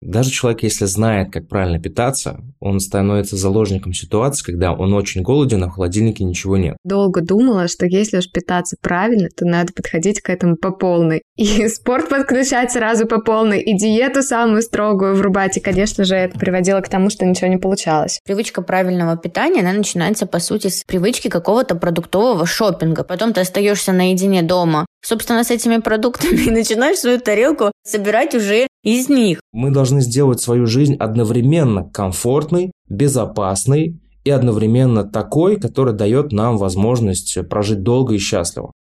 Даже человек, если знает, как правильно питаться, он становится заложником ситуации, когда он очень голоден, а в холодильнике ничего нет. Долго думала, что если уж питаться правильно, то надо подходить к этому по полной. И спорт подключать сразу по полной, и диету самую строгую врубать. И, конечно же, это приводило к тому, что ничего не получалось. Привычка правильного питания, она начинается, по сути, с привычки какого-то продуктового шопинга. Потом ты остаешься наедине дома, собственно, с этими продуктами и начинаешь свою тарелку собирать уже из них. Мы должны сделать свою жизнь одновременно комфортной, безопасной и одновременно такой, который дает нам возможность прожить долго и счастливо.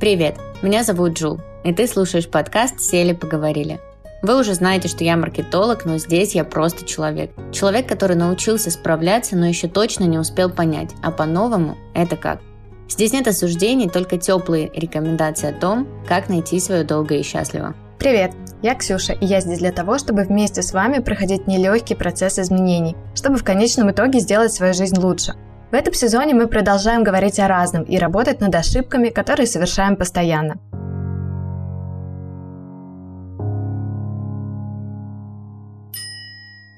Привет, меня зовут Джул, и ты слушаешь подкаст «Сели, поговорили». Вы уже знаете, что я маркетолог, но здесь я просто человек. Человек, который научился справляться, но еще точно не успел понять, а по-новому это как. Здесь нет осуждений, только теплые рекомендации о том, как найти свое долго и счастливо. Привет, я Ксюша, и я здесь для того, чтобы вместе с вами проходить нелегкий процесс изменений, чтобы в конечном итоге сделать свою жизнь лучше. В этом сезоне мы продолжаем говорить о разном и работать над ошибками, которые совершаем постоянно.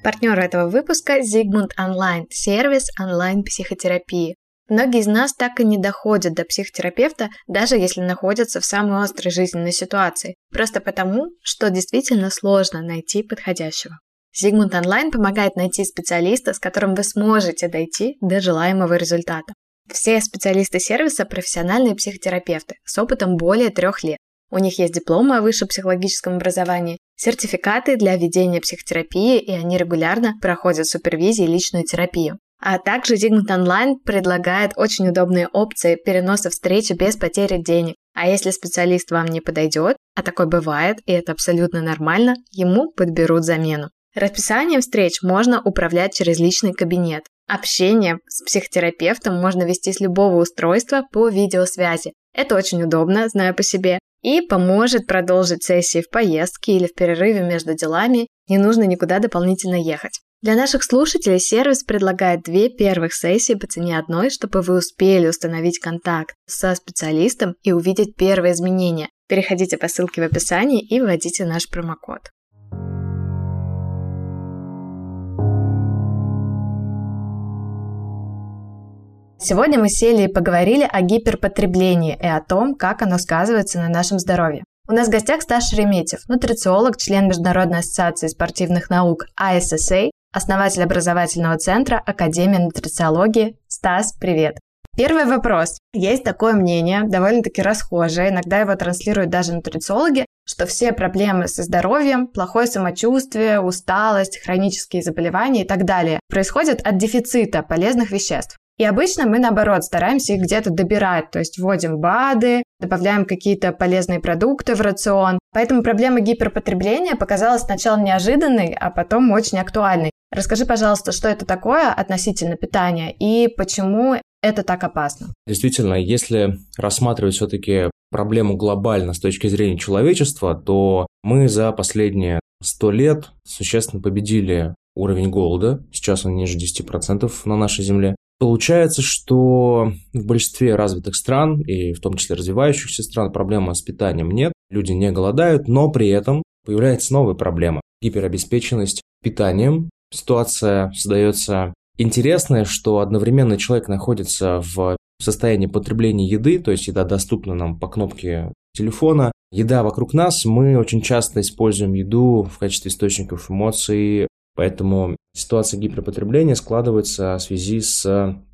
Партнер этого выпуска – Zigmund Online, сервис онлайн-психотерапии. Многие из нас так и не доходят до психотерапевта, даже если находятся в самой острой жизненной ситуации, просто потому, что действительно сложно найти подходящего. Зигмунд Онлайн помогает найти специалиста, с которым вы сможете дойти до желаемого результата. Все специалисты сервиса – профессиональные психотерапевты с опытом более трех лет. У них есть дипломы о высшем психологическом образовании, сертификаты для ведения психотерапии, и они регулярно проходят супервизии и личную терапию. А также Zigmund Online предлагает очень удобные опции переноса встречи без потери денег. А если специалист вам не подойдет, а такое бывает, и это абсолютно нормально, ему подберут замену. Расписанием встреч можно управлять через личный кабинет. Общение с психотерапевтом можно вести с любого устройства по видеосвязи. Это очень удобно, знаю по себе, и поможет продолжить сессии в поездке или в перерыве между делами, не нужно никуда дополнительно ехать. Для наших слушателей сервис предлагает две первых сессии по цене одной, чтобы вы успели установить контакт со специалистом и увидеть первые изменения. Переходите по ссылке в описании и вводите наш промокод. Сегодня мы сели и поговорили о гиперпотреблении и о том, как оно сказывается на нашем здоровье. У нас в гостях Стас Шереметьев, нутрициолог, член Международной ассоциации спортивных наук ISSA основатель образовательного центра Академия нутрициологии. Стас, привет! Первый вопрос. Есть такое мнение, довольно-таки расхожее, иногда его транслируют даже нутрициологи, что все проблемы со здоровьем, плохое самочувствие, усталость, хронические заболевания и так далее происходят от дефицита полезных веществ. И обычно мы, наоборот, стараемся их где-то добирать, то есть вводим БАДы, добавляем какие-то полезные продукты в рацион. Поэтому проблема гиперпотребления показалась сначала неожиданной, а потом очень актуальной. Расскажи, пожалуйста, что это такое относительно питания и почему это так опасно? Действительно, если рассматривать все-таки проблему глобально с точки зрения человечества, то мы за последние сто лет существенно победили уровень голода. Сейчас он ниже 10% на нашей Земле. Получается, что в большинстве развитых стран, и в том числе развивающихся стран, проблемы с питанием нет, люди не голодают, но при этом появляется новая проблема – гиперобеспеченность питанием. Ситуация создается интересная, что одновременно человек находится в состоянии потребления еды, то есть еда доступна нам по кнопке телефона. Еда вокруг нас, мы очень часто используем еду в качестве источников эмоций, Поэтому ситуация гиперпотребления складывается в связи с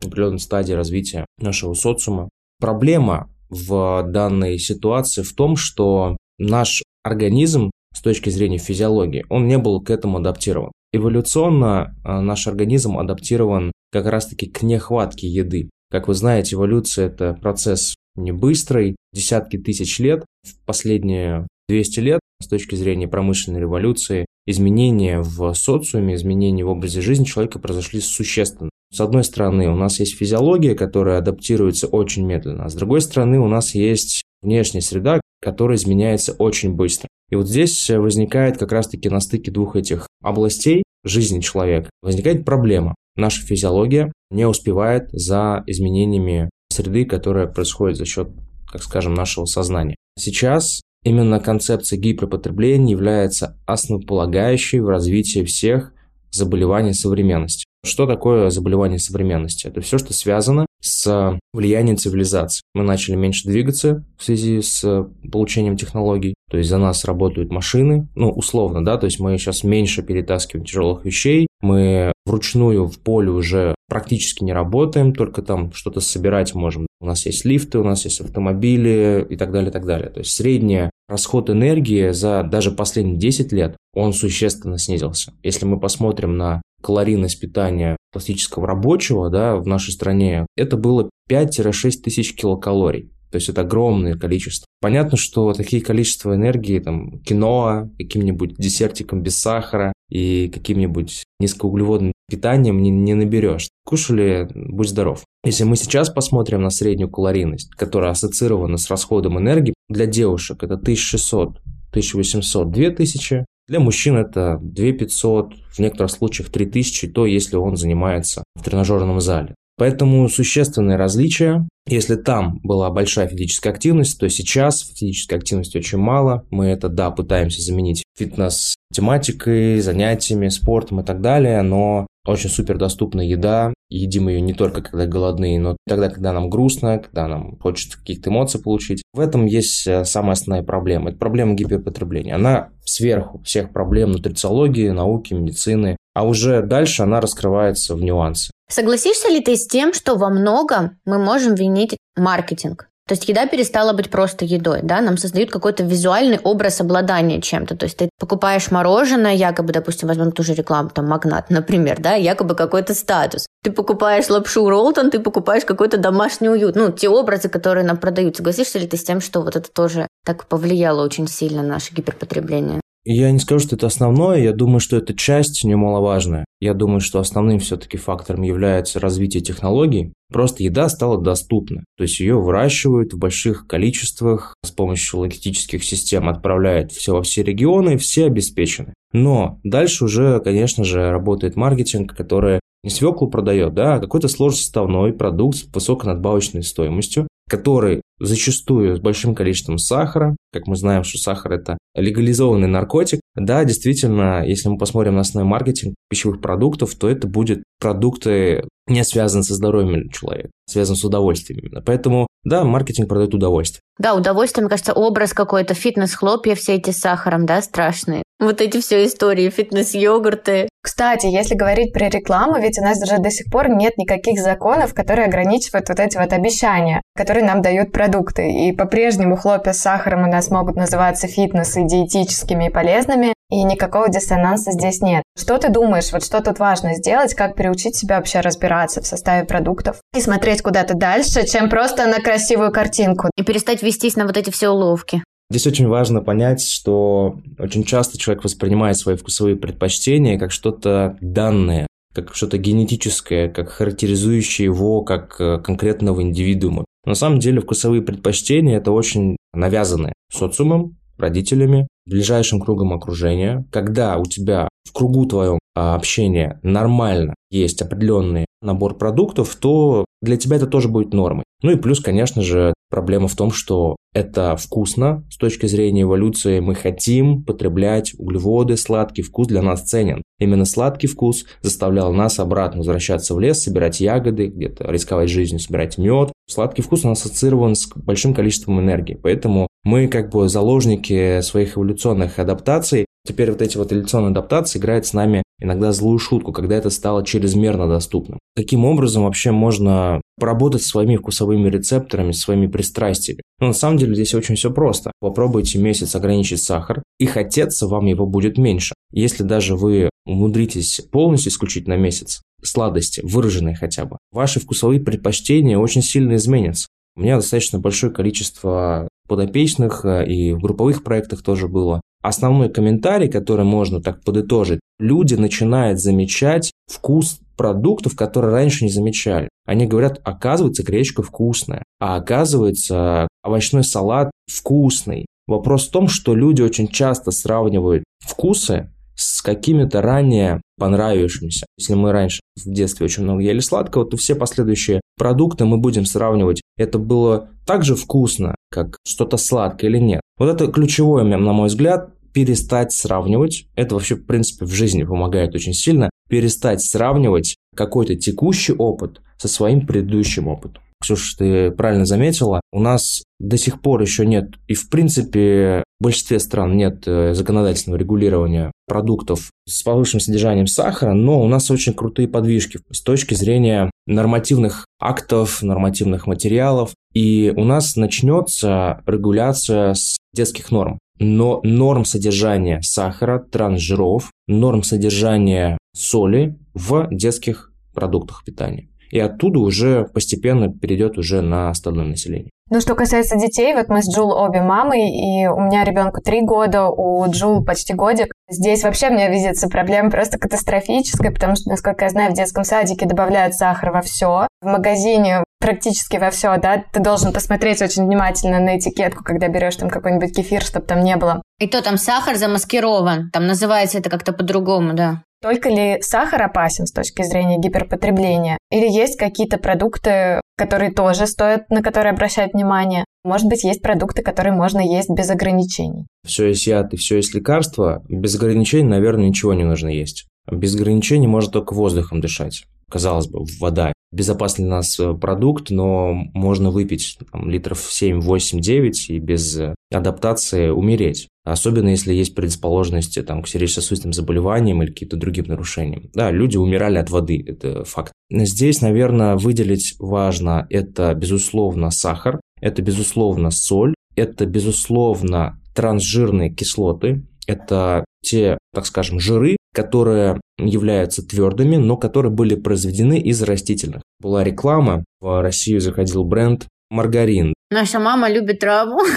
определенной стадией развития нашего социума. Проблема в данной ситуации в том, что наш организм с точки зрения физиологии, он не был к этому адаптирован. Эволюционно э, наш организм адаптирован как раз-таки к нехватке еды. Как вы знаете, эволюция – это процесс не быстрый, десятки тысяч лет. В последние 200 лет с точки зрения промышленной революции изменения в социуме, изменения в образе жизни человека произошли существенно. С одной стороны, у нас есть физиология, которая адаптируется очень медленно, а с другой стороны, у нас есть внешняя среда, которая изменяется очень быстро. И вот здесь возникает как раз-таки на стыке двух этих областей жизни человека, возникает проблема. Наша физиология не успевает за изменениями среды, которая происходит за счет как скажем, нашего сознания. Сейчас именно концепция гиперпотребления является основополагающей в развитии всех заболеваний современности. Что такое заболевание современности? Это все, что связано с влиянием цивилизации. Мы начали меньше двигаться в связи с получением технологий, то есть за нас работают машины, ну, условно, да, то есть мы сейчас меньше перетаскиваем тяжелых вещей, мы вручную в поле уже практически не работаем, только там что-то собирать можем. У нас есть лифты, у нас есть автомобили и так далее, и так далее. То есть средний расход энергии за даже последние 10 лет, он существенно снизился. Если мы посмотрим на калорийность питания пластического рабочего да, в нашей стране, это было 5-6 тысяч килокалорий. То есть это огромное количество. Понятно, что такие количества энергии, там, киноа, каким-нибудь десертиком без сахара и каким-нибудь низкоуглеводным питанием не, не наберешь. Кушали, будь здоров. Если мы сейчас посмотрим на среднюю калорийность, которая ассоциирована с расходом энергии, для девушек это 1600, 1800, 2000, для мужчин это 2500, в некоторых случаях 3000, то если он занимается в тренажерном зале. Поэтому существенное различие. Если там была большая физическая активность, то сейчас физической активности очень мало. Мы это, да, пытаемся заменить фитнес-тематикой, занятиями, спортом и так далее, но очень супер доступная еда. Едим ее не только когда голодные, но тогда, когда нам грустно, когда нам хочется каких-то эмоций получить. В этом есть э, самая основная проблема. Это проблема гиперпотребления. Она сверху всех проблем нутрициологии, науки, медицины. А уже дальше она раскрывается в нюансы. Согласишься ли ты с тем, что во многом мы можем винить маркетинг? То есть еда перестала быть просто едой, да, нам создают какой-то визуальный образ обладания чем-то. То есть ты покупаешь мороженое, якобы, допустим, возьмем ту же рекламу, там, магнат, например, да, якобы какой-то статус. Ты покупаешь лапшу Ролтон, ты покупаешь какой-то домашний уют. Ну, те образы, которые нам продают. Согласишься ли ты с тем, что вот это тоже так повлияло очень сильно на наше гиперпотребление? Я не скажу, что это основное, я думаю, что это часть немаловажная. Я думаю, что основным все-таки фактором является развитие технологий. Просто еда стала доступна, то есть ее выращивают в больших количествах, с помощью логистических систем отправляют все во все регионы, все обеспечены. Но дальше уже, конечно же, работает маркетинг, который не свеклу продает, да, а какой-то сложносоставной продукт с высокой надбавочной стоимостью, который зачастую с большим количеством сахара, как мы знаем, что сахар это легализованный наркотик, да, действительно, если мы посмотрим на основной маркетинг пищевых продуктов, то это будет продукты не связаны со здоровьем человека, связаны с удовольствием. Поэтому, да, маркетинг продает удовольствие. Да, удовольствие, мне кажется, образ какой-то, фитнес-хлопья все эти с сахаром, да, страшные. Вот эти все истории, фитнес-йогурты. Кстати, если говорить про рекламу, ведь у нас даже до сих пор нет никаких законов, которые ограничивают вот эти вот обещания, которые нам дают продукты. И по-прежнему хлопья с сахаром у нас могут называться фитнес и диетическими и полезными, и никакого диссонанса здесь нет. Что ты думаешь, вот что тут важно сделать, как приучить себя вообще разбираться в составе продуктов и смотреть куда-то дальше, чем просто на красивую картинку? И перестать вестись на вот эти все уловки. Здесь очень важно понять, что очень часто человек воспринимает свои вкусовые предпочтения как что-то данное, как что-то генетическое, как характеризующее его как э, конкретного индивидуума. на самом деле вкусовые предпочтения – это очень навязанные социумом, родителями, ближайшим кругом окружения. Когда у тебя в кругу твоем общения нормально есть определенный набор продуктов, то для тебя это тоже будет нормой. Ну и плюс, конечно же, проблема в том, что это вкусно с точки зрения эволюции. Мы хотим потреблять углеводы, сладкий вкус для нас ценен. Именно сладкий вкус заставлял нас обратно возвращаться в лес, собирать ягоды, где-то рисковать жизнью, собирать мед. Сладкий вкус нас ассоциирован с большим количеством энергии, поэтому мы как бы заложники своих эволюционных адаптаций. Теперь вот эти вот эволюционные адаптации играют с нами иногда злую шутку, когда это стало чрезмерно доступным. Каким образом вообще можно поработать своими вкусовыми рецепторами, своими пристрастиями? Ну, на самом деле здесь очень все просто. Попробуйте месяц ограничить сахар, и хотеться вам его будет меньше. Если даже вы умудритесь полностью исключить на месяц сладости, выраженные хотя бы, ваши вкусовые предпочтения очень сильно изменятся. У меня достаточно большое количество подопечных э, и в групповых проектах тоже было. Основной комментарий, который можно так подытожить, люди начинают замечать вкус продуктов, которые раньше не замечали. Они говорят, оказывается, гречка вкусная, а оказывается, овощной салат вкусный. Вопрос в том, что люди очень часто сравнивают вкусы с какими-то ранее понравившимися. Если мы раньше в детстве очень много ели сладкого, то все последующие продукты мы будем сравнивать. Это было так же вкусно, как что-то сладкое или нет. Вот это ключевое, на мой взгляд, перестать сравнивать. Это вообще, в принципе, в жизни помогает очень сильно. Перестать сравнивать какой-то текущий опыт со своим предыдущим опытом. Ксюша, ты правильно заметила, у нас до сих пор еще нет, и в принципе в большинстве стран нет э, законодательного регулирования продуктов с повышенным содержанием сахара, но у нас очень крутые подвижки с точки зрения нормативных актов, нормативных материалов, и у нас начнется регуляция с детских норм. Но норм содержания сахара, трансжиров, норм содержания соли в детских продуктах питания и оттуда уже постепенно перейдет уже на остальное население. Ну, что касается детей, вот мы с Джул обе мамы, и у меня ребенку три года, у Джул почти годик. Здесь вообще мне видится проблема просто катастрофическая, потому что, насколько я знаю, в детском садике добавляют сахар во все. В магазине практически во все, да, ты должен посмотреть очень внимательно на этикетку, когда берешь там какой-нибудь кефир, чтобы там не было. И то там сахар замаскирован, там называется это как-то по-другому, да. Только ли сахар опасен с точки зрения гиперпотребления? Или есть какие-то продукты, которые тоже стоят, на которые обращать внимание? Может быть, есть продукты, которые можно есть без ограничений? Все есть яд и все есть лекарство. Без ограничений, наверное, ничего не нужно есть. Без ограничений можно только воздухом дышать. Казалось бы, вода. Безопасный для нас э, продукт, но можно выпить там, литров 7, 8, 9 и без э, адаптации умереть. Особенно если есть предрасположенности там, к сердечно-сосудистым заболеваниям или каким-то другим нарушениям. Да, люди умирали от воды, это факт. Здесь, наверное, выделить важно это, безусловно, сахар, это, безусловно, соль, это, безусловно, трансжирные кислоты, это те, так скажем, жиры, которые являются твердыми, но которые были произведены из растительных. Была реклама, в Россию заходил бренд маргарин. Наша мама любит траву.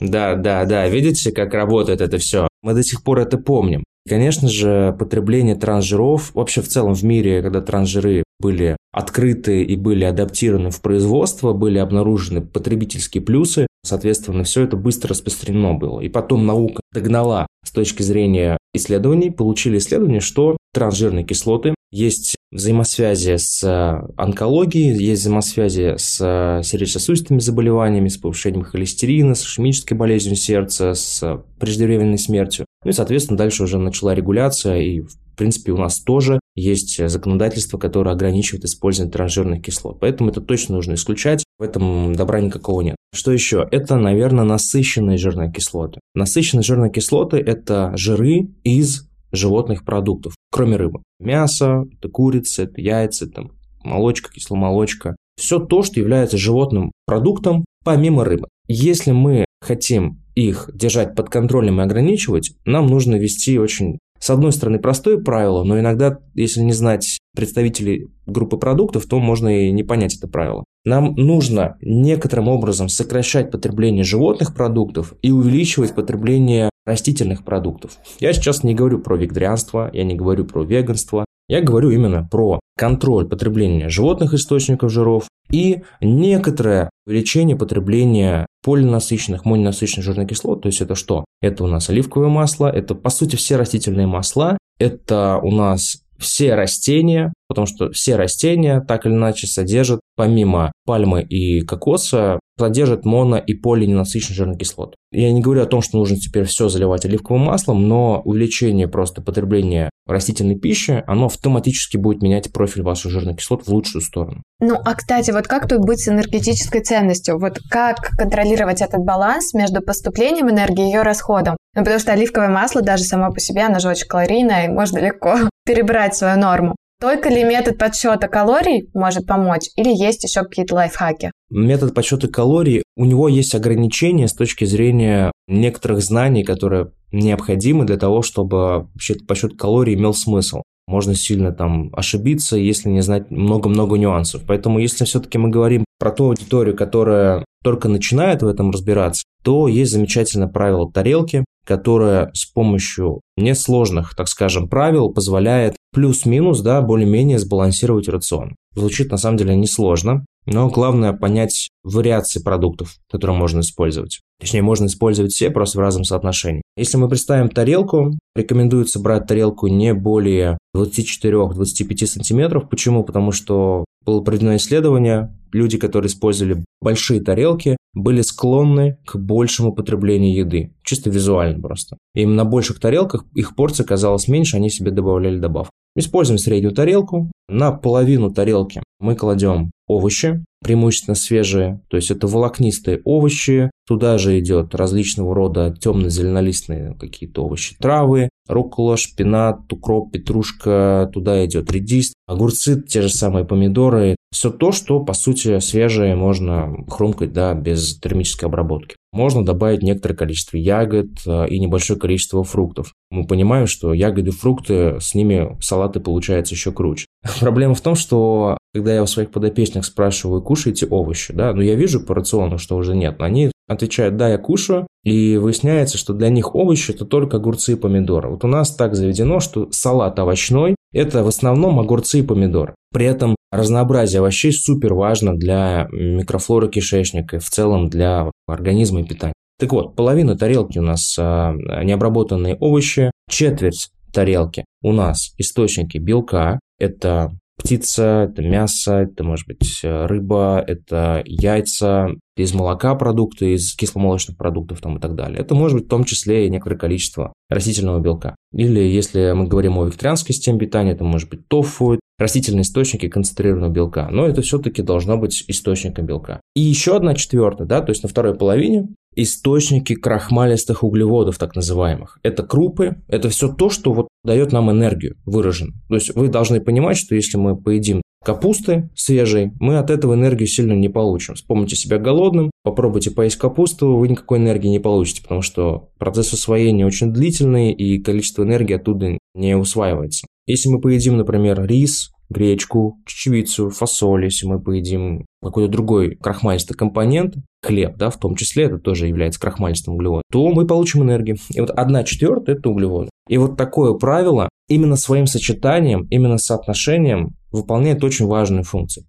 Да, да, да. Видите, как работает это все? Мы до сих пор это помним. Конечно же, потребление трансжиров, вообще в целом в мире, когда трансжиры были открыты и были адаптированы в производство, были обнаружены потребительские плюсы, соответственно, все это быстро распространено было. И потом наука догнала с точки зрения исследований, получили исследование, что трансжирные кислоты есть взаимосвязи с э, онкологией, есть взаимосвязи с э, сердечно-сосудистыми заболеваниями, с повышением холестерина, с ишемической болезнью сердца, с преждевременной смертью. Ну и, соответственно, дальше уже начала регуляция, и, в принципе, у нас тоже есть законодательство, которое ограничивает использование трансжирных кислот. Поэтому это точно нужно исключать, в этом добра никакого нет. Что еще? Это, наверное, насыщенные жирные кислоты. Насыщенные жирные кислоты – это жиры из животных продуктов, кроме рыбы. Мясо, это курица, это яйца, там, молочка, кисломолочка. Все то, что является животным продуктом, помимо рыбы. Если мы хотим их держать под контролем и ограничивать, нам нужно вести очень, с одной стороны, простое правило, но иногда, если не знать представителей группы продуктов, то можно и не понять это правило. Нам нужно некоторым образом сокращать потребление животных продуктов и увеличивать потребление растительных продуктов. Я сейчас не говорю про вегетарианство, я не говорю про веганство, я говорю именно про контроль потребления животных источников жиров и некоторое увеличение потребления полинасыщенных, мононасыщенных жирных кислот. То есть это что? Это у нас оливковое масло, это по сути все растительные масла, это у нас все растения, потому что все растения так или иначе содержат, помимо пальмы и кокоса, содержат моно- и полиненасыщенные жирные кислоты. Я не говорю о том, что нужно теперь все заливать оливковым маслом, но увеличение просто потребления растительной пищи, оно автоматически будет менять профиль ваших жирных кислот в лучшую сторону. Ну, а кстати, вот как тут быть с энергетической ценностью? Вот как контролировать этот баланс между поступлением энергии и ее расходом? Ну, потому что оливковое масло даже само по себе, оно же очень калорийное, и можно легко перебрать свою норму. Только ли метод подсчета калорий может помочь, или есть еще какие-то лайфхаки? Метод подсчета калорий, у него есть ограничения с точки зрения некоторых знаний, которые необходимы для того, чтобы вообще подсчет калорий имел смысл. Можно сильно там ошибиться, если не знать много-много нюансов. Поэтому если все-таки мы говорим про ту аудиторию, которая только начинает в этом разбираться, то есть замечательное правило тарелки, которое с помощью несложных, так скажем, правил позволяет плюс-минус, да, более-менее сбалансировать рацион. Звучит на самом деле несложно. Но главное понять вариации продуктов, которые можно использовать. Точнее, можно использовать все просто в разном соотношении. Если мы представим тарелку, рекомендуется брать тарелку не более 24-25 сантиметров. Почему? Потому что было проведено исследование, люди, которые использовали большие тарелки, были склонны к большему потреблению еды. Чисто визуально просто. И на больших тарелках их порция казалась меньше, они себе добавляли добавку. Используем среднюю тарелку. На половину тарелки мы кладем овощи, преимущественно свежие, то есть это волокнистые овощи, туда же идет различного рода темно-зеленолистные какие-то овощи, травы, руккола, шпинат, укроп, петрушка, туда идет редис, огурцы, те же самые помидоры, все то, что по сути свежее можно хрумкать, да, без термической обработки. Можно добавить некоторое количество ягод э, и небольшое количество фруктов. Мы понимаем, что ягоды, фрукты, с ними салаты получаются еще круче. Проблема в том, что когда я у своих подопечных спрашиваю, кушаете овощи, да, но я вижу по рациону, что уже нет. Они отвечают, да, я кушаю, и выясняется, что для них овощи – это только огурцы и помидоры. Вот у нас так заведено, что салат овощной – это в основном огурцы и помидоры. При этом разнообразие овощей супер важно для микрофлоры кишечника и в целом для организма и питания. Так вот, половина тарелки у нас а, необработанные овощи, четверть тарелки у нас источники белка, это птица, это мясо, это может быть э, рыба, это яйца, из молока продукты, из кисломолочных продуктов там и так далее. Это может быть в том числе и некоторое количество растительного белка. Или если мы говорим о вегетарианской системе питания, это может быть тофу, растительные источники концентрированного белка. Но это все-таки должно быть источником белка. И еще одна четвертая, да, то есть на второй половине источники крахмалистых углеводов, так называемых. Это крупы, это все то, что вот дает нам энергию выражен. То есть вы должны понимать, что если мы поедим капусты свежей, мы от этого энергию сильно не получим. Вспомните себя голодным, попробуйте поесть капусту, вы никакой энергии не получите, потому что процесс усвоения очень длительный и количество энергии оттуда не усваивается. Если мы поедим, например, рис, гречку, чечевицу, фасоль, если мы поедим какой-то другой крахмалистый компонент, хлеб, да, в том числе это тоже является крахмалистым углеводом, то мы получим энергию. И вот одна четвертая – это углеводы. И вот такое правило именно своим сочетанием, именно соотношением выполняет очень важную функцию.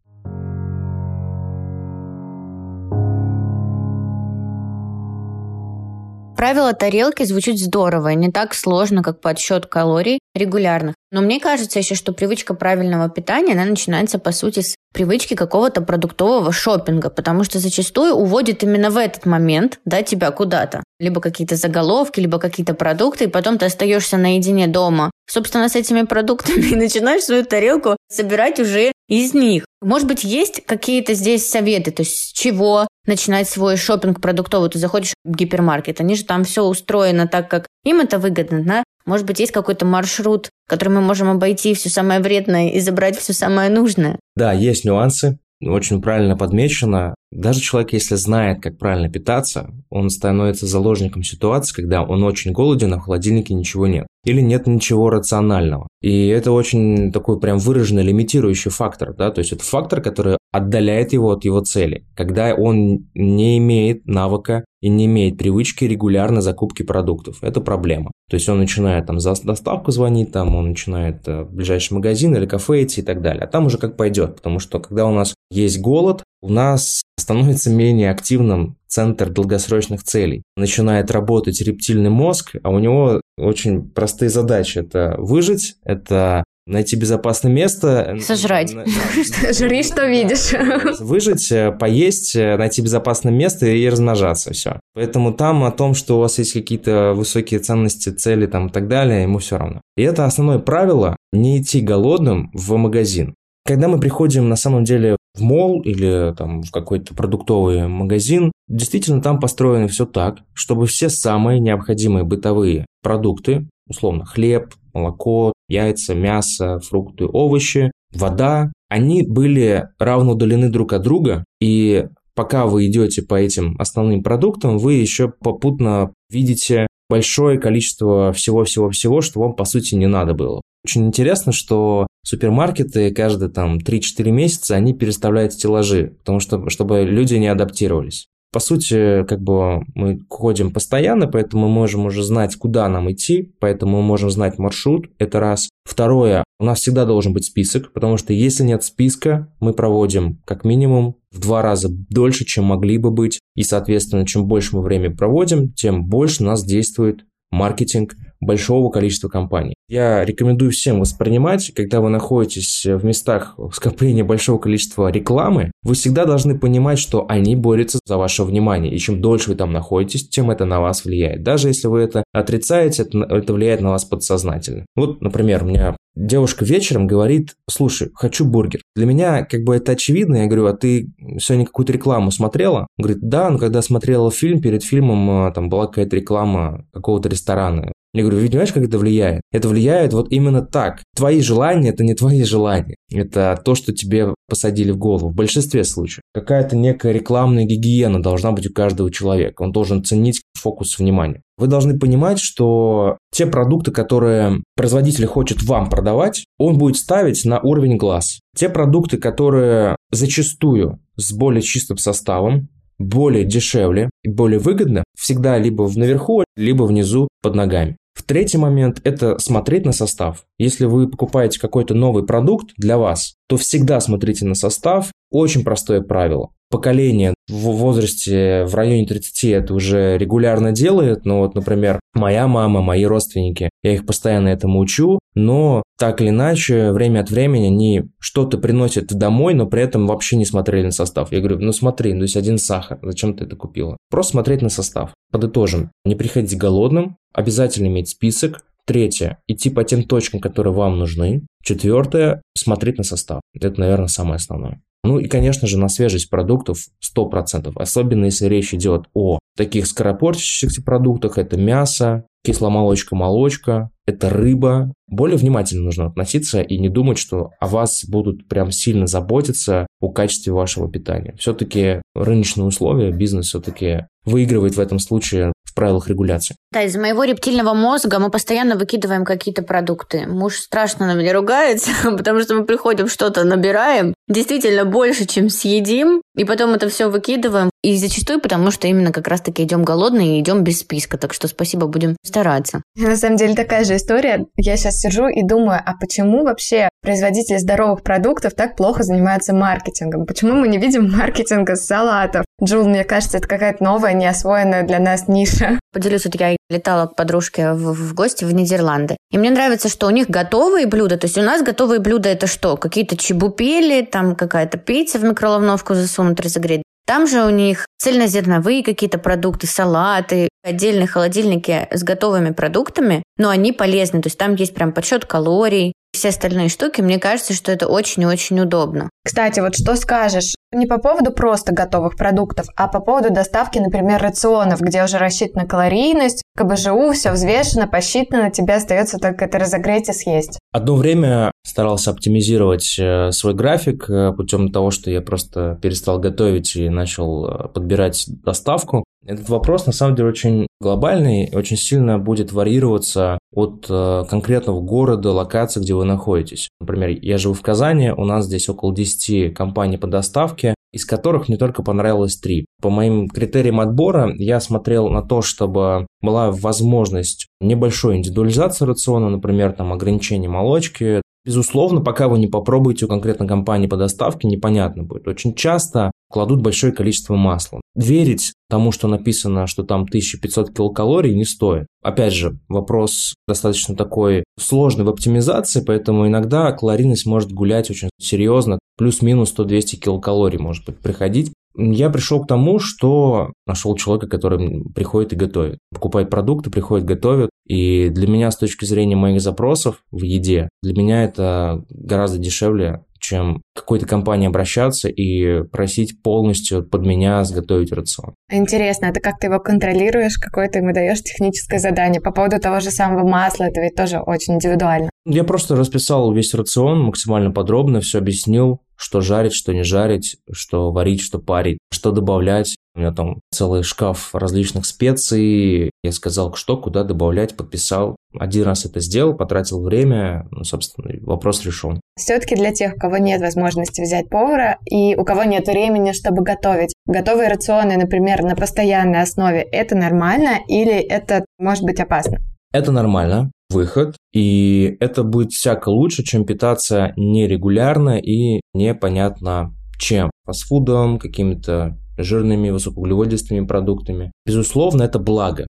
Правило тарелки звучит здорово не так сложно, как подсчет калорий регулярных. Но мне кажется еще, что привычка правильного питания, она начинается, по сути, с привычки какого-то продуктового шопинга, потому что зачастую уводит именно в этот момент, да, тебя куда-то. Либо какие-то заголовки, либо какие-то продукты, и потом ты остаешься наедине дома, собственно, с этими продуктами и начинаешь свою тарелку собирать уже из них. Может быть, есть какие-то здесь советы, то есть с чего начинать свой шопинг продуктовый? Ты заходишь в гипермаркет, они же там все устроено так, как им это выгодно, да? Может быть, есть какой-то маршрут, который мы можем обойти все самое вредное и забрать все самое нужное? Да, есть нюансы. Очень правильно подмечено. Даже человек, если знает, как правильно питаться, он становится заложником ситуации, когда он очень голоден, а в холодильнике ничего нет. Или нет ничего рационального. И это очень такой прям выраженный лимитирующий фактор, да, то есть это фактор, который отдаляет его от его цели. Когда он не имеет навыка и не имеет привычки регулярно закупки продуктов. Это проблема. То есть он начинает там за доставку звонить, там он начинает э, в ближайший магазин или кафе идти и так далее. А там уже как пойдет, потому что когда у нас есть голод, у нас становится менее активным центр долгосрочных целей. Начинает работать рептильный мозг, а у него очень простые задачи. Это выжить, это найти безопасное место. Сожрать. Жри, что видишь. Выжить, э, поесть, э, найти безопасное место и размножаться, все. Поэтому там о том, что у вас есть какие-то высокие ценности, цели там и так далее, ему все равно. И это основное правило – не идти голодным в магазин. Когда мы приходим на самом деле в мол или там в какой-то продуктовый магазин, действительно там построено все так, чтобы все самые необходимые бытовые продукты, условно хлеб, молоко, яйца, мясо, фрукты, овощи, вода, они были равно удалены друг от друга, и пока вы идете по этим основным продуктам, вы еще попутно видите большое количество всего-всего-всего, что вам, по сути, не надо было. Очень интересно, что супермаркеты каждые там 3-4 месяца, они переставляют стеллажи, потому что, чтобы люди не адаптировались. По сути, как бы мы ходим постоянно, поэтому мы можем уже знать, куда нам идти, поэтому мы можем знать маршрут, это раз. Второе, у нас всегда должен быть список, потому что если нет списка, мы проводим как минимум в два раза дольше, чем могли бы быть. И, соответственно, чем больше мы время проводим, тем больше у нас действует маркетинг большого количества компаний. Я рекомендую всем воспринимать, когда вы находитесь в местах скопления большого количества рекламы, вы всегда должны понимать, что они борются за ваше внимание. И чем дольше вы там находитесь, тем это на вас влияет. Даже если вы это отрицаете, это влияет на вас подсознательно. Вот, например, у меня девушка вечером говорит, слушай, хочу бургер. Для меня как бы это очевидно. Я говорю, а ты сегодня какую-то рекламу смотрела? Он говорит, да, но когда смотрела фильм, перед фильмом э, там была какая-то реклама какого-то ресторана. Я говорю, понимаешь, как это влияет? Это влияет вот именно так. Твои желания – это не твои желания. Это то, что тебе посадили в голову. В большинстве случаев. Какая-то некая рекламная гигиена должна быть у каждого человека. Он должен ценить фокус внимания. Вы должны понимать, что те продукты, которые производитель хочет вам продавать, он будет ставить на уровень глаз. Те продукты, которые зачастую с более чистым составом, более дешевле и более выгодно, всегда либо наверху, либо внизу под ногами. В третий момент – это смотреть на состав. Если вы покупаете какой-то новый продукт для вас, то всегда смотрите на состав. Очень простое правило. Поколение в возрасте в районе 30 это уже регулярно делает. Но вот, например, моя мама, мои родственники, я их постоянно этому учу. Но так или иначе, время от времени они что-то приносят домой, но при этом вообще не смотрели на состав. Я говорю, ну смотри, ну то есть один сахар, зачем ты это купила? Просто смотреть на состав. Подытожим. Не приходить голодным, обязательно иметь список. Третье. Идти по тем точкам, которые вам нужны. Четвертое. Смотреть на состав. Это, наверное, самое основное. Ну и, конечно же, на свежесть продуктов 100%. Особенно если речь идет о таких скоропортящихся продуктах. Это мясо, кисломолочка, молочка, это рыба. Более внимательно нужно относиться и не думать, что о вас будут прям сильно заботиться о качестве вашего питания. Все-таки рыночные условия, бизнес все-таки выигрывает в этом случае правилах регуляции. Да, из моего рептильного мозга мы постоянно выкидываем какие-то продукты. Муж страшно на меня ругается, потому что мы приходим, что-то набираем, действительно больше, чем съедим, и потом это все выкидываем. И зачастую потому, что именно как раз-таки идем голодные и идем без списка. Так что спасибо, будем стараться. На самом деле такая же история. Я сейчас сижу и думаю, а почему вообще производители здоровых продуктов так плохо занимаются маркетингом? Почему мы не видим маркетинга салатов? Джул, мне кажется, это какая-то новая, неосвоенная для нас ниша. Поделюсь, вот я летала к подружке в, в гости в Нидерланды. И мне нравится, что у них готовые блюда. То есть у нас готовые блюда это что? Какие-то чебупели, там какая-то пицца в микроволновку засунуть, разогреть. Там же у них цельнозерновые какие-то продукты, салаты, отдельные холодильники с готовыми продуктами, но они полезны. То есть там есть прям подсчет калорий, все остальные штуки, мне кажется, что это очень и очень удобно. Кстати, вот что скажешь? Не по поводу просто готовых продуктов, а по поводу доставки, например, рационов, где уже рассчитана калорийность, КБЖУ, все взвешено, посчитано, тебе остается только это разогреть и съесть. Одно время старался оптимизировать э, свой график э, путем того, что я просто перестал готовить и начал э, подбирать доставку. Этот вопрос, на самом деле, очень глобальный, очень сильно будет варьироваться от э, конкретного города, локации, где вы находитесь. Например, я живу в Казани, у нас здесь около 10 компаний по доставке, из которых мне только понравилось 3. По моим критериям отбора я смотрел на то, чтобы была возможность небольшой индивидуализации рациона, например, там ограничение молочки, Безусловно, пока вы не попробуете у конкретной компании по доставке, непонятно будет. Очень часто кладут большое количество масла. Верить тому, что написано, что там 1500 килокалорий, не стоит. Опять же, вопрос достаточно такой сложный в оптимизации, поэтому иногда калорийность может гулять очень серьезно. Плюс-минус 100-200 килокалорий может быть приходить. Я пришел к тому, что нашел человека, который приходит и готовит. Покупает продукты, приходит, готовит. И для меня, с точки зрения моих запросов в еде, для меня это гораздо дешевле, чем к какой-то компании обращаться и просить полностью под меня сготовить рацион. Интересно, это как ты его контролируешь, какое ты ему даешь техническое задание? По поводу того же самого масла, это ведь тоже очень индивидуально. Я просто расписал весь рацион максимально подробно, все объяснил, что жарить, что не жарить, что варить, что парить, что добавлять. У меня там целый шкаф различных специй. Я сказал, что куда добавлять, подписал. Один раз это сделал, потратил время, ну, собственно, вопрос решен. Все-таки для тех, у кого нет возможности взять повара и у кого нет времени, чтобы готовить, готовые рационы, например, на постоянной основе, это нормально или это может быть опасно? Это нормально, выход, и это будет всяко лучше, чем питаться нерегулярно и непонятно чем. Фастфудом, какими-то жирными, высокоуглеводистыми продуктами. Безусловно, это благо.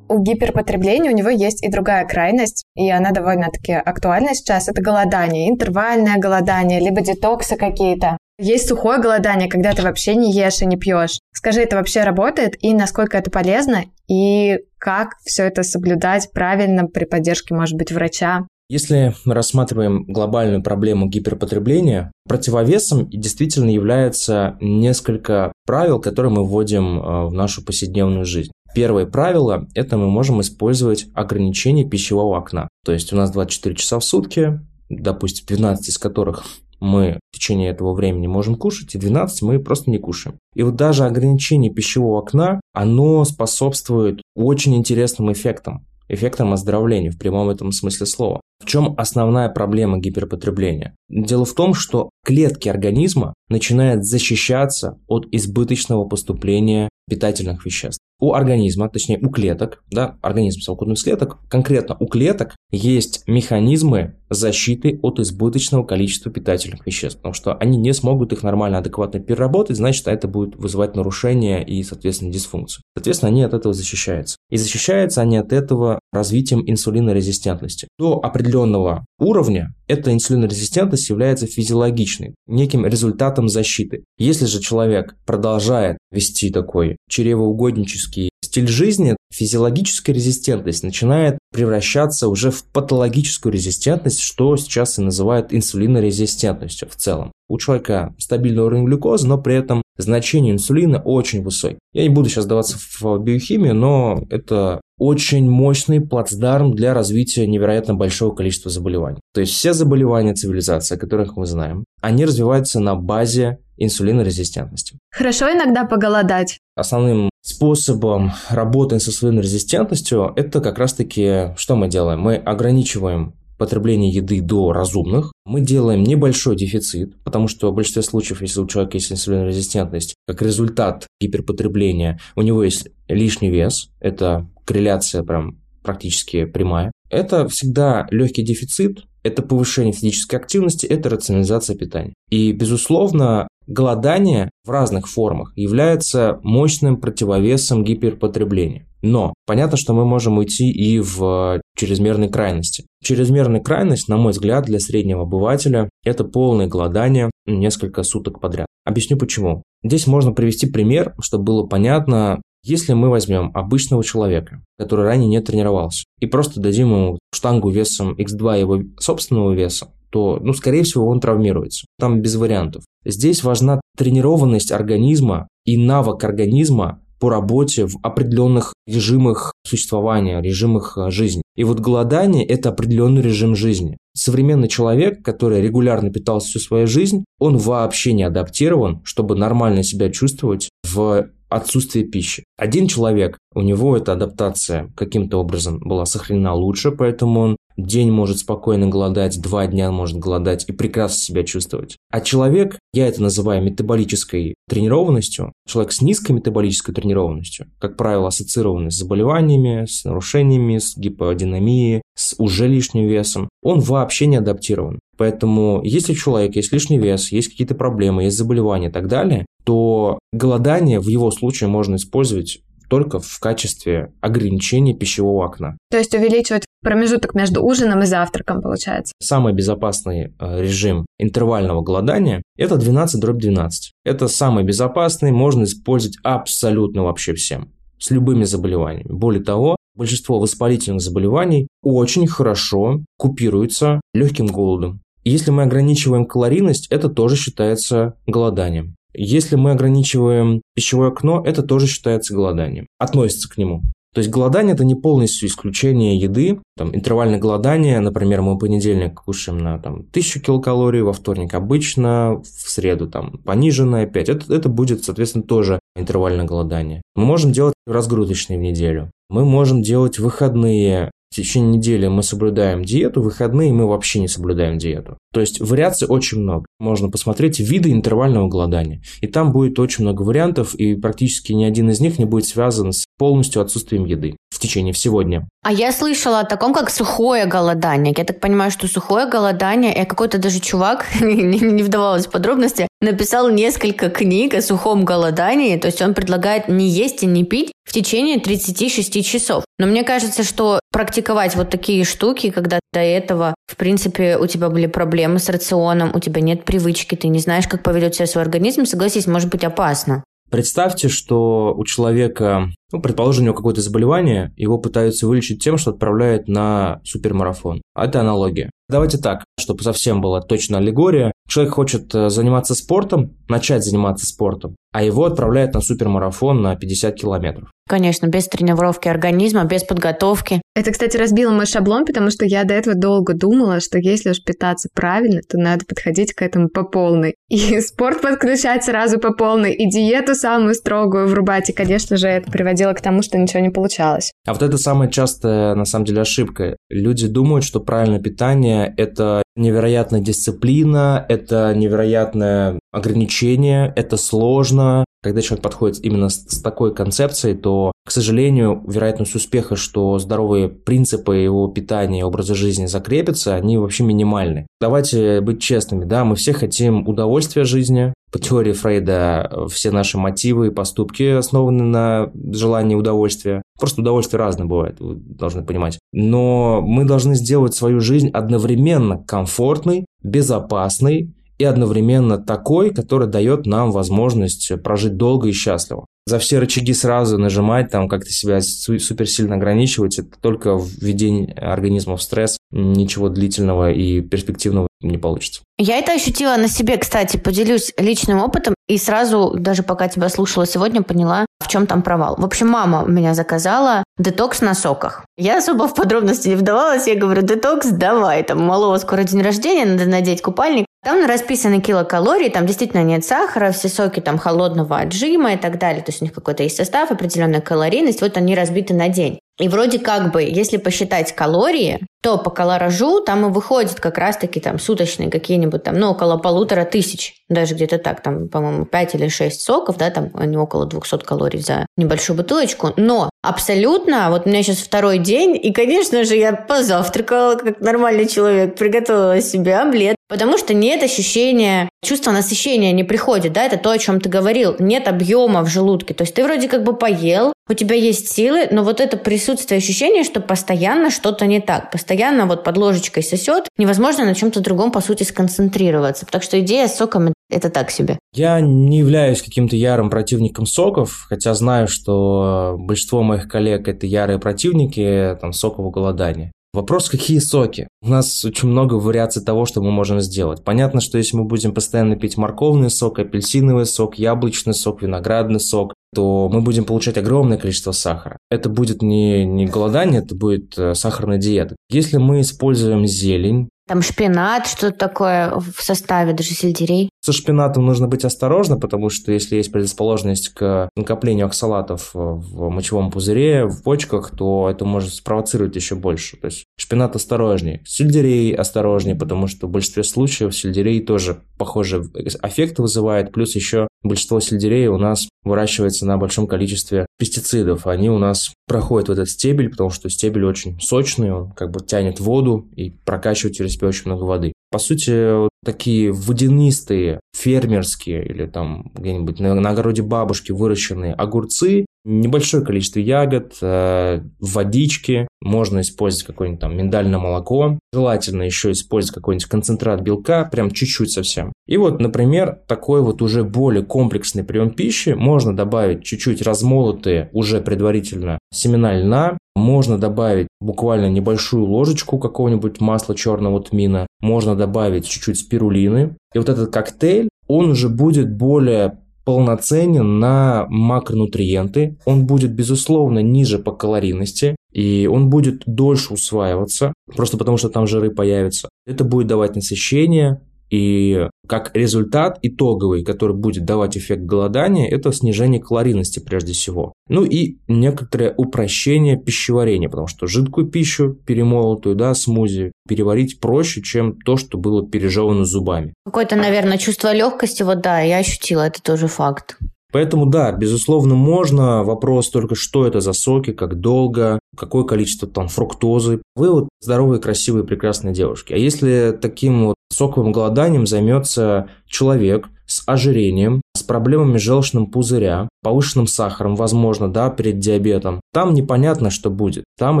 у гиперпотребления у него есть и другая крайность, и она довольно-таки актуальна сейчас. Это голодание, интервальное голодание, либо детоксы какие-то. Есть сухое голодание, когда ты вообще не ешь и не пьешь. Скажи, это вообще работает и насколько это полезно, и как все это соблюдать правильно при поддержке, может быть, врача? Если мы рассматриваем глобальную проблему гиперпотребления, противовесом действительно является несколько правил, которые мы вводим э, в нашу повседневную жизнь. Первое правило – это мы можем использовать ограничение пищевого окна. То есть у нас 24 часа в сутки, допустим, 12 из которых мы в течение этого времени можем кушать, и 12 мы просто не кушаем. И вот даже ограничение пищевого окна, оно способствует очень интересным эффектам эффектом оздоровления в прямом этом смысле слова. В чем основная проблема гиперпотребления? Дело в том, что клетки организма начинают защищаться от избыточного поступления питательных веществ. У организма, точнее у клеток, да, организм совокупность клеток, конкретно у клеток есть механизмы защиты от избыточного количества питательных веществ, потому что они не смогут их нормально, адекватно переработать, значит, это будет вызывать нарушения и, соответственно, дисфункцию. Соответственно, они от этого защищаются. И защищаются они от этого развитием инсулинорезистентности. До определенного уровня эта инсулинорезистентность является физиологичной, неким результатом защиты. Если же человек продолжает вести такой чревоугоднический стиль жизни, физиологическая резистентность начинает превращаться уже в патологическую резистентность, что сейчас и называют инсулинорезистентностью в целом. У человека стабильный уровень глюкозы, но при этом значение инсулина очень высокое. Я не буду сейчас даваться в биохимию, но это очень мощный плацдарм для развития невероятно большого количества заболеваний. То есть все заболевания цивилизации, о которых мы знаем, они развиваются на базе инсулинорезистентности. Хорошо иногда поголодать. Основным способом работы с инсулинорезистентностью это как раз-таки что мы делаем? Мы ограничиваем потребление еды до разумных. Мы делаем небольшой дефицит, потому что в большинстве случаев, если у человека есть инсулинорезистентность, как результат гиперпотребления, у него есть лишний вес, это корреляция прям практически прямая. Это всегда легкий дефицит, это повышение физической активности, это рационализация питания. И, безусловно, голодание в разных формах является мощным противовесом гиперпотребления. Но понятно, что мы можем уйти и в чрезмерной крайности. Чрезмерная крайность, на мой взгляд, для среднего обывателя – это полное голодание несколько суток подряд. Объясню почему. Здесь можно привести пример, чтобы было понятно, если мы возьмем обычного человека, который ранее не тренировался, и просто дадим ему штангу весом x2 его собственного веса, то, ну, скорее всего, он травмируется. Там без вариантов. Здесь важна тренированность организма и навык организма по работе в определенных режимах существования, режимах э, жизни. И вот голодание – это определенный режим жизни. Современный человек, который регулярно питался всю свою жизнь, он вообще не адаптирован, чтобы нормально себя чувствовать в отсутствие пищи. Один человек, у него эта адаптация каким-то образом была сохранена лучше, поэтому он день может спокойно голодать, два дня может голодать и прекрасно себя чувствовать. А человек, я это называю метаболической тренированностью, человек с низкой метаболической тренированностью, как правило, ассоциированный с заболеваниями, с нарушениями, с гиподинамией, с уже лишним весом, он вообще не адаптирован. Поэтому, если у человека есть лишний вес, есть какие-то проблемы, есть заболевания и так далее, то голодание в его случае можно использовать только в качестве ограничения пищевого окна. То есть увеличивать промежуток между ужином и завтраком, получается? Самый безопасный э, режим интервального голодания – это 12 дробь 12. Это самый безопасный, можно использовать абсолютно вообще всем, с любыми заболеваниями. Более того, большинство воспалительных заболеваний очень хорошо купируется легким голодом. Если мы ограничиваем калорийность, это тоже считается голоданием. Если мы ограничиваем пищевое окно, это тоже считается голоданием. Относится к нему. То есть голодание – это не полностью исключение еды. Там, интервальное голодание, например, мы в понедельник кушаем на там, 1000 килокалорий, во вторник обычно, в среду там пониженное опять. Это, это будет, соответственно, тоже интервальное голодание. Мы можем делать разгрузочные в неделю. Мы можем делать выходные в течение недели мы соблюдаем диету, выходные мы вообще не соблюдаем диету. То есть вариаций очень много. Можно посмотреть виды интервального голодания. И там будет очень много вариантов, и практически ни один из них не будет связан с полностью отсутствием еды в течение всего дня. А я слышала о таком, как сухое голодание. Я так понимаю, что сухое голодание, и какой-то даже чувак, не вдавалась в подробности, написал несколько книг о сухом голодании. То есть он предлагает не есть и не пить в течение 36 часов. Но мне кажется, что практиковать вот такие штуки, когда до этого, в принципе, у тебя были проблемы с рационом, у тебя нет привычки, ты не знаешь, как поведет себя свой организм, согласись, может быть опасно. Представьте, что у человека, ну, предположим, у него какое-то заболевание, его пытаются вылечить тем, что отправляют на супермарафон. Это аналогия. Давайте так, чтобы совсем была точно аллегория. Человек хочет э, заниматься спортом, начать заниматься спортом, а его отправляют на супермарафон на 50 километров. Конечно, без тренировки организма, без подготовки. Это, кстати, разбило мой шаблон, потому что я до этого долго думала, что если уж питаться правильно, то надо подходить к этому по полной. И спорт подключать сразу по полной, и диету самую строгую врубать. И, конечно же, это приводило к тому, что ничего не получалось. А вот это самая частая, на самом деле, ошибка. Люди думают, что правильное питание – это невероятная дисциплина, это невероятное ограничение, это сложно. Когда человек подходит именно с, с такой концепцией, то, к сожалению, вероятность успеха, что здоровые принципы его питания и образа жизни закрепятся, они вообще минимальны. Давайте быть честными, да, мы все хотим удовольствия жизни. По теории Фрейда все наши мотивы и поступки основаны на желании удовольствия. Просто удовольствие разное бывает, вы должны понимать. Но мы должны сделать свою жизнь одновременно комфортной, безопасной и одновременно такой, который дает нам возможность прожить долго и счастливо. За все рычаги сразу нажимать, там как-то себя супер сильно ограничивать, это только введение организма в стресс, ничего длительного и перспективного не получится. Я это ощутила на себе, кстати, поделюсь личным опытом. И сразу, даже пока тебя слушала сегодня, поняла, в чем там провал. В общем, мама меня заказала детокс на соках. Я особо в подробности не вдавалась. Я говорю, детокс, давай. Там у малого скоро день рождения, надо надеть купальник. Там расписаны килокалории, там действительно нет сахара, все соки там холодного отжима и так далее. То есть у них какой-то есть состав, определенная калорийность. Вот они разбиты на день. И вроде как бы, если посчитать калории, то по колоражу там и выходит как раз-таки там суточные какие-нибудь там, ну, около полутора тысяч, даже где-то так, там, по-моему, 5 или 6 соков, да, там они около 200 калорий за небольшую бутылочку, но абсолютно, вот у меня сейчас второй день, и, конечно же, я позавтракала, как нормальный человек, приготовила себе омлет, потому что нет ощущения, чувство насыщения не приходит, да, это то, о чем ты говорил, нет объема в желудке, то есть ты вроде как бы поел, у тебя есть силы, но вот это присутствие ощущения, что постоянно что-то не так, постоянно вот под ложечкой сосет, невозможно на чем-то другом, по сути, сконцентрироваться. Так что идея с соком – это так себе. Я не являюсь каким-то ярым противником соков, хотя знаю, что большинство моих коллег – это ярые противники там, сокового голодания. Вопрос, какие соки? У нас очень много вариаций того, что мы можем сделать. Понятно, что если мы будем постоянно пить морковный сок, апельсиновый сок, яблочный сок, виноградный сок, то мы будем получать огромное количество сахара. Это будет не, не голодание, это будет э, сахарная диета. Если мы используем зелень, там шпинат, что-то такое в составе, даже сельдерей. Со шпинатом нужно быть осторожно, потому что если есть предрасположенность к накоплению оксалатов в мочевом пузыре, в почках, то это может спровоцировать еще больше. То есть шпинат осторожнее. Сельдерей осторожнее, потому что в большинстве случаев сельдерей тоже похожие эффекты вызывает. Плюс еще большинство сельдерея у нас выращивается на большом количестве пестицидов. Они у нас проходят в этот стебель, потому что стебель очень сочный, он как бы тянет воду и прокачивает через себя очень много воды. По сути, такие водянистые, фермерские или там где-нибудь на, на огороде бабушки выращенные огурцы, небольшое количество ягод, э, водички, можно использовать какое-нибудь там миндальное молоко, желательно еще использовать какой-нибудь концентрат белка, прям чуть-чуть совсем. И вот, например, такой вот уже более комплексный прием пищи можно добавить чуть-чуть размолотые уже предварительно семена льна, можно добавить буквально небольшую ложечку какого-нибудь масла черного тмина, можно добавить чуть-чуть спирулины. И вот этот коктейль, он уже будет более полноценен на макронутриенты, он будет, безусловно, ниже по калорийности, и он будет дольше усваиваться, просто потому что там жиры появятся. Это будет давать насыщение, и как результат итоговый, который будет давать эффект голодания, это снижение калорийности прежде всего. Ну и некоторое упрощение пищеварения, потому что жидкую пищу, перемолотую, да, смузи, переварить проще, чем то, что было пережевано зубами. Какое-то, наверное, чувство легкости, вот да, я ощутила, это тоже факт. Поэтому да, безусловно, можно. Вопрос только, что это за соки, как долго, какое количество там фруктозы. Вы вот здоровые, красивые, прекрасные девушки. А если таким вот соковым голоданием займется человек с ожирением, с проблемами желчного пузыря, повышенным сахаром, возможно, да, перед диабетом, там непонятно, что будет. Там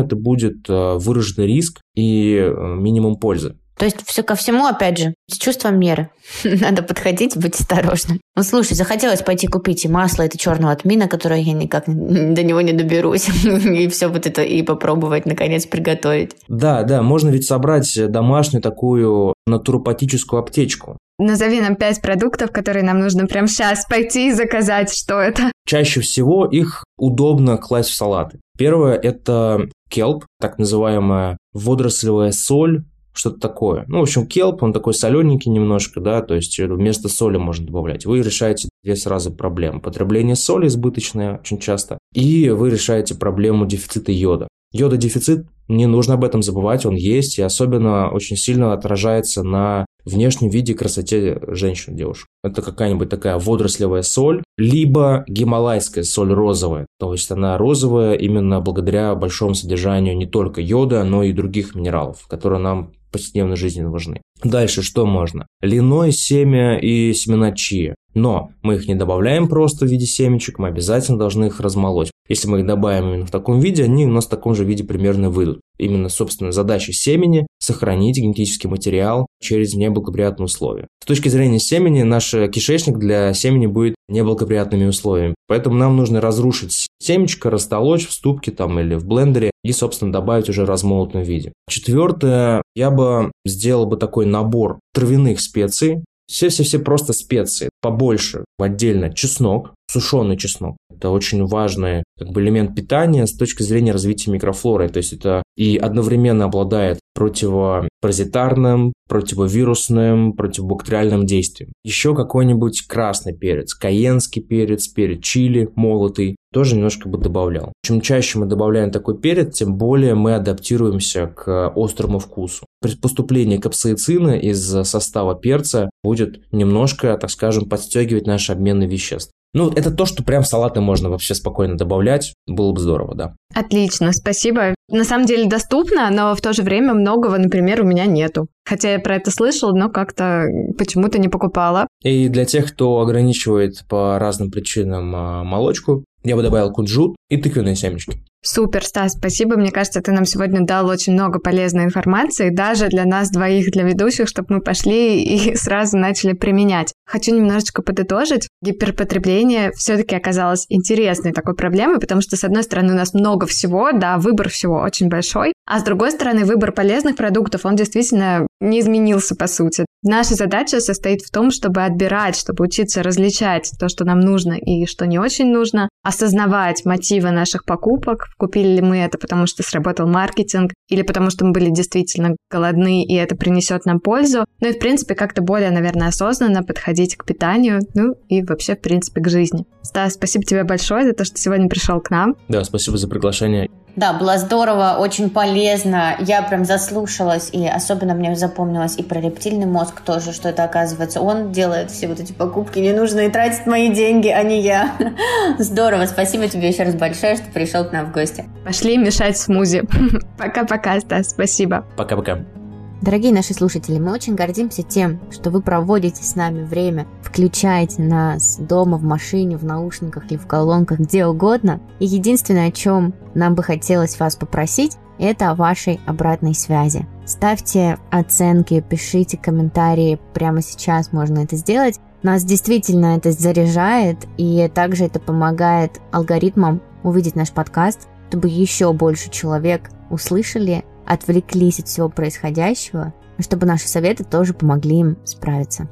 это будет э, выраженный риск и э, минимум пользы. То есть все ко всему, опять же, с чувством меры. Надо подходить, быть осторожным. Ну, слушай, захотелось пойти купить и масло это черного тмина, которое я никак до него не доберусь. и все вот это и попробовать, наконец, приготовить. Да, да, можно ведь собрать домашнюю такую натуропатическую аптечку. Назови нам пять продуктов, которые нам нужно прямо сейчас пойти и заказать. Что это? Чаще всего их удобно класть в салаты. Первое – это келп, так называемая водорослевая соль, что-то такое. Ну, в общем, келп, он такой солененький немножко, да, то есть вместо соли можно добавлять. Вы решаете две сразу проблемы. Потребление соли избыточное очень часто, и вы решаете проблему дефицита йода. Йододефицит, не нужно об этом забывать, он есть, и особенно очень сильно отражается на внешнем виде красоте женщин, девушек. Это какая-нибудь такая водорослевая соль, либо гималайская соль розовая. То есть она розовая именно благодаря большому содержанию не только йода, но и других минералов, которые нам повседневной жизни важны. Дальше что можно? Линой, семя и семена чия. Но мы их не добавляем просто в виде семечек, мы обязательно должны их размолоть. Если мы их добавим именно в таком виде, они у нас в таком же виде примерно выйдут. Именно, собственно, задача семени – сохранить генетический материал через неблагоприятные условия. С точки зрения семени, наш кишечник для семени будет неблагоприятными условиями. Поэтому нам нужно разрушить семечко, растолочь в ступке там или в блендере и, собственно, добавить уже в размолотом виде. Четвертое, я бы сделал бы такой набор травяных специй, все-все-все просто специи, побольше, отдельно чеснок, сушеный чеснок. Это очень важный как бы, элемент питания с точки зрения развития микрофлоры. То есть это и одновременно обладает противопаразитарным, противовирусным, противобактериальным действием. Еще какой-нибудь красный перец, каенский перец, перец чили молотый, тоже немножко бы добавлял. Чем чаще мы добавляем такой перец, тем более мы адаптируемся к острому вкусу. При поступлении капсаицина из состава перца будет немножко, так скажем, подстегивать наш обменный веществ. Ну, это то, что прям в салаты можно вообще спокойно добавлять. Было бы здорово, да. Отлично, спасибо. На самом деле доступно, но в то же время многого, например, у меня нету. Хотя я про это слышала, но как-то почему-то не покупала. И для тех, кто ограничивает по разным причинам а, молочку, я бы добавил кунжут и тыквенные семечки. Супер, Стас, спасибо. Мне кажется, ты нам сегодня дал очень много полезной информации, даже для нас двоих, для ведущих, чтобы мы пошли и сразу начали применять. Хочу немножечко подытожить. Гиперпотребление все-таки оказалось интересной такой проблемой, потому что, с одной стороны, у нас много всего, да, выбор всего очень большой, а с другой стороны, выбор полезных продуктов, он действительно не изменился по сути. Наша задача состоит в том, чтобы отбирать, чтобы учиться различать то, что нам нужно и что не очень нужно, осознавать мотивы наших покупок, купили ли мы это, потому что сработал маркетинг, или потому что мы были действительно голодны, и это принесет нам пользу. Ну и, в принципе, как-то более, наверное, осознанно подходить к питанию, ну и вообще, в принципе, к жизни. Стас, спасибо тебе большое за то, что сегодня пришел к нам. Да, спасибо за приглашение. Да, было здорово, очень полезно. Я прям заслушалась, и особенно мне запомнилось и про рептильный мозг тоже, что это оказывается он делает все вот эти покупки не нужно и тратит мои деньги, а не я. Здорово, спасибо тебе еще раз большое, что пришел к нам в гости. Пошли мешать смузи. Пока-пока, Стас, спасибо. Пока-пока. Дорогие наши слушатели, мы очень гордимся тем, что вы проводите с нами время, включаете нас дома, в машине, в наушниках или в колонках, где угодно. И единственное, о чем нам бы хотелось вас попросить, это о вашей обратной связи. Ставьте оценки, пишите комментарии, прямо сейчас можно это сделать. Нас действительно это заряжает, и также это помогает алгоритмам увидеть наш подкаст, чтобы еще больше человек услышали отвлеклись от всего происходящего, чтобы наши советы тоже помогли им справиться.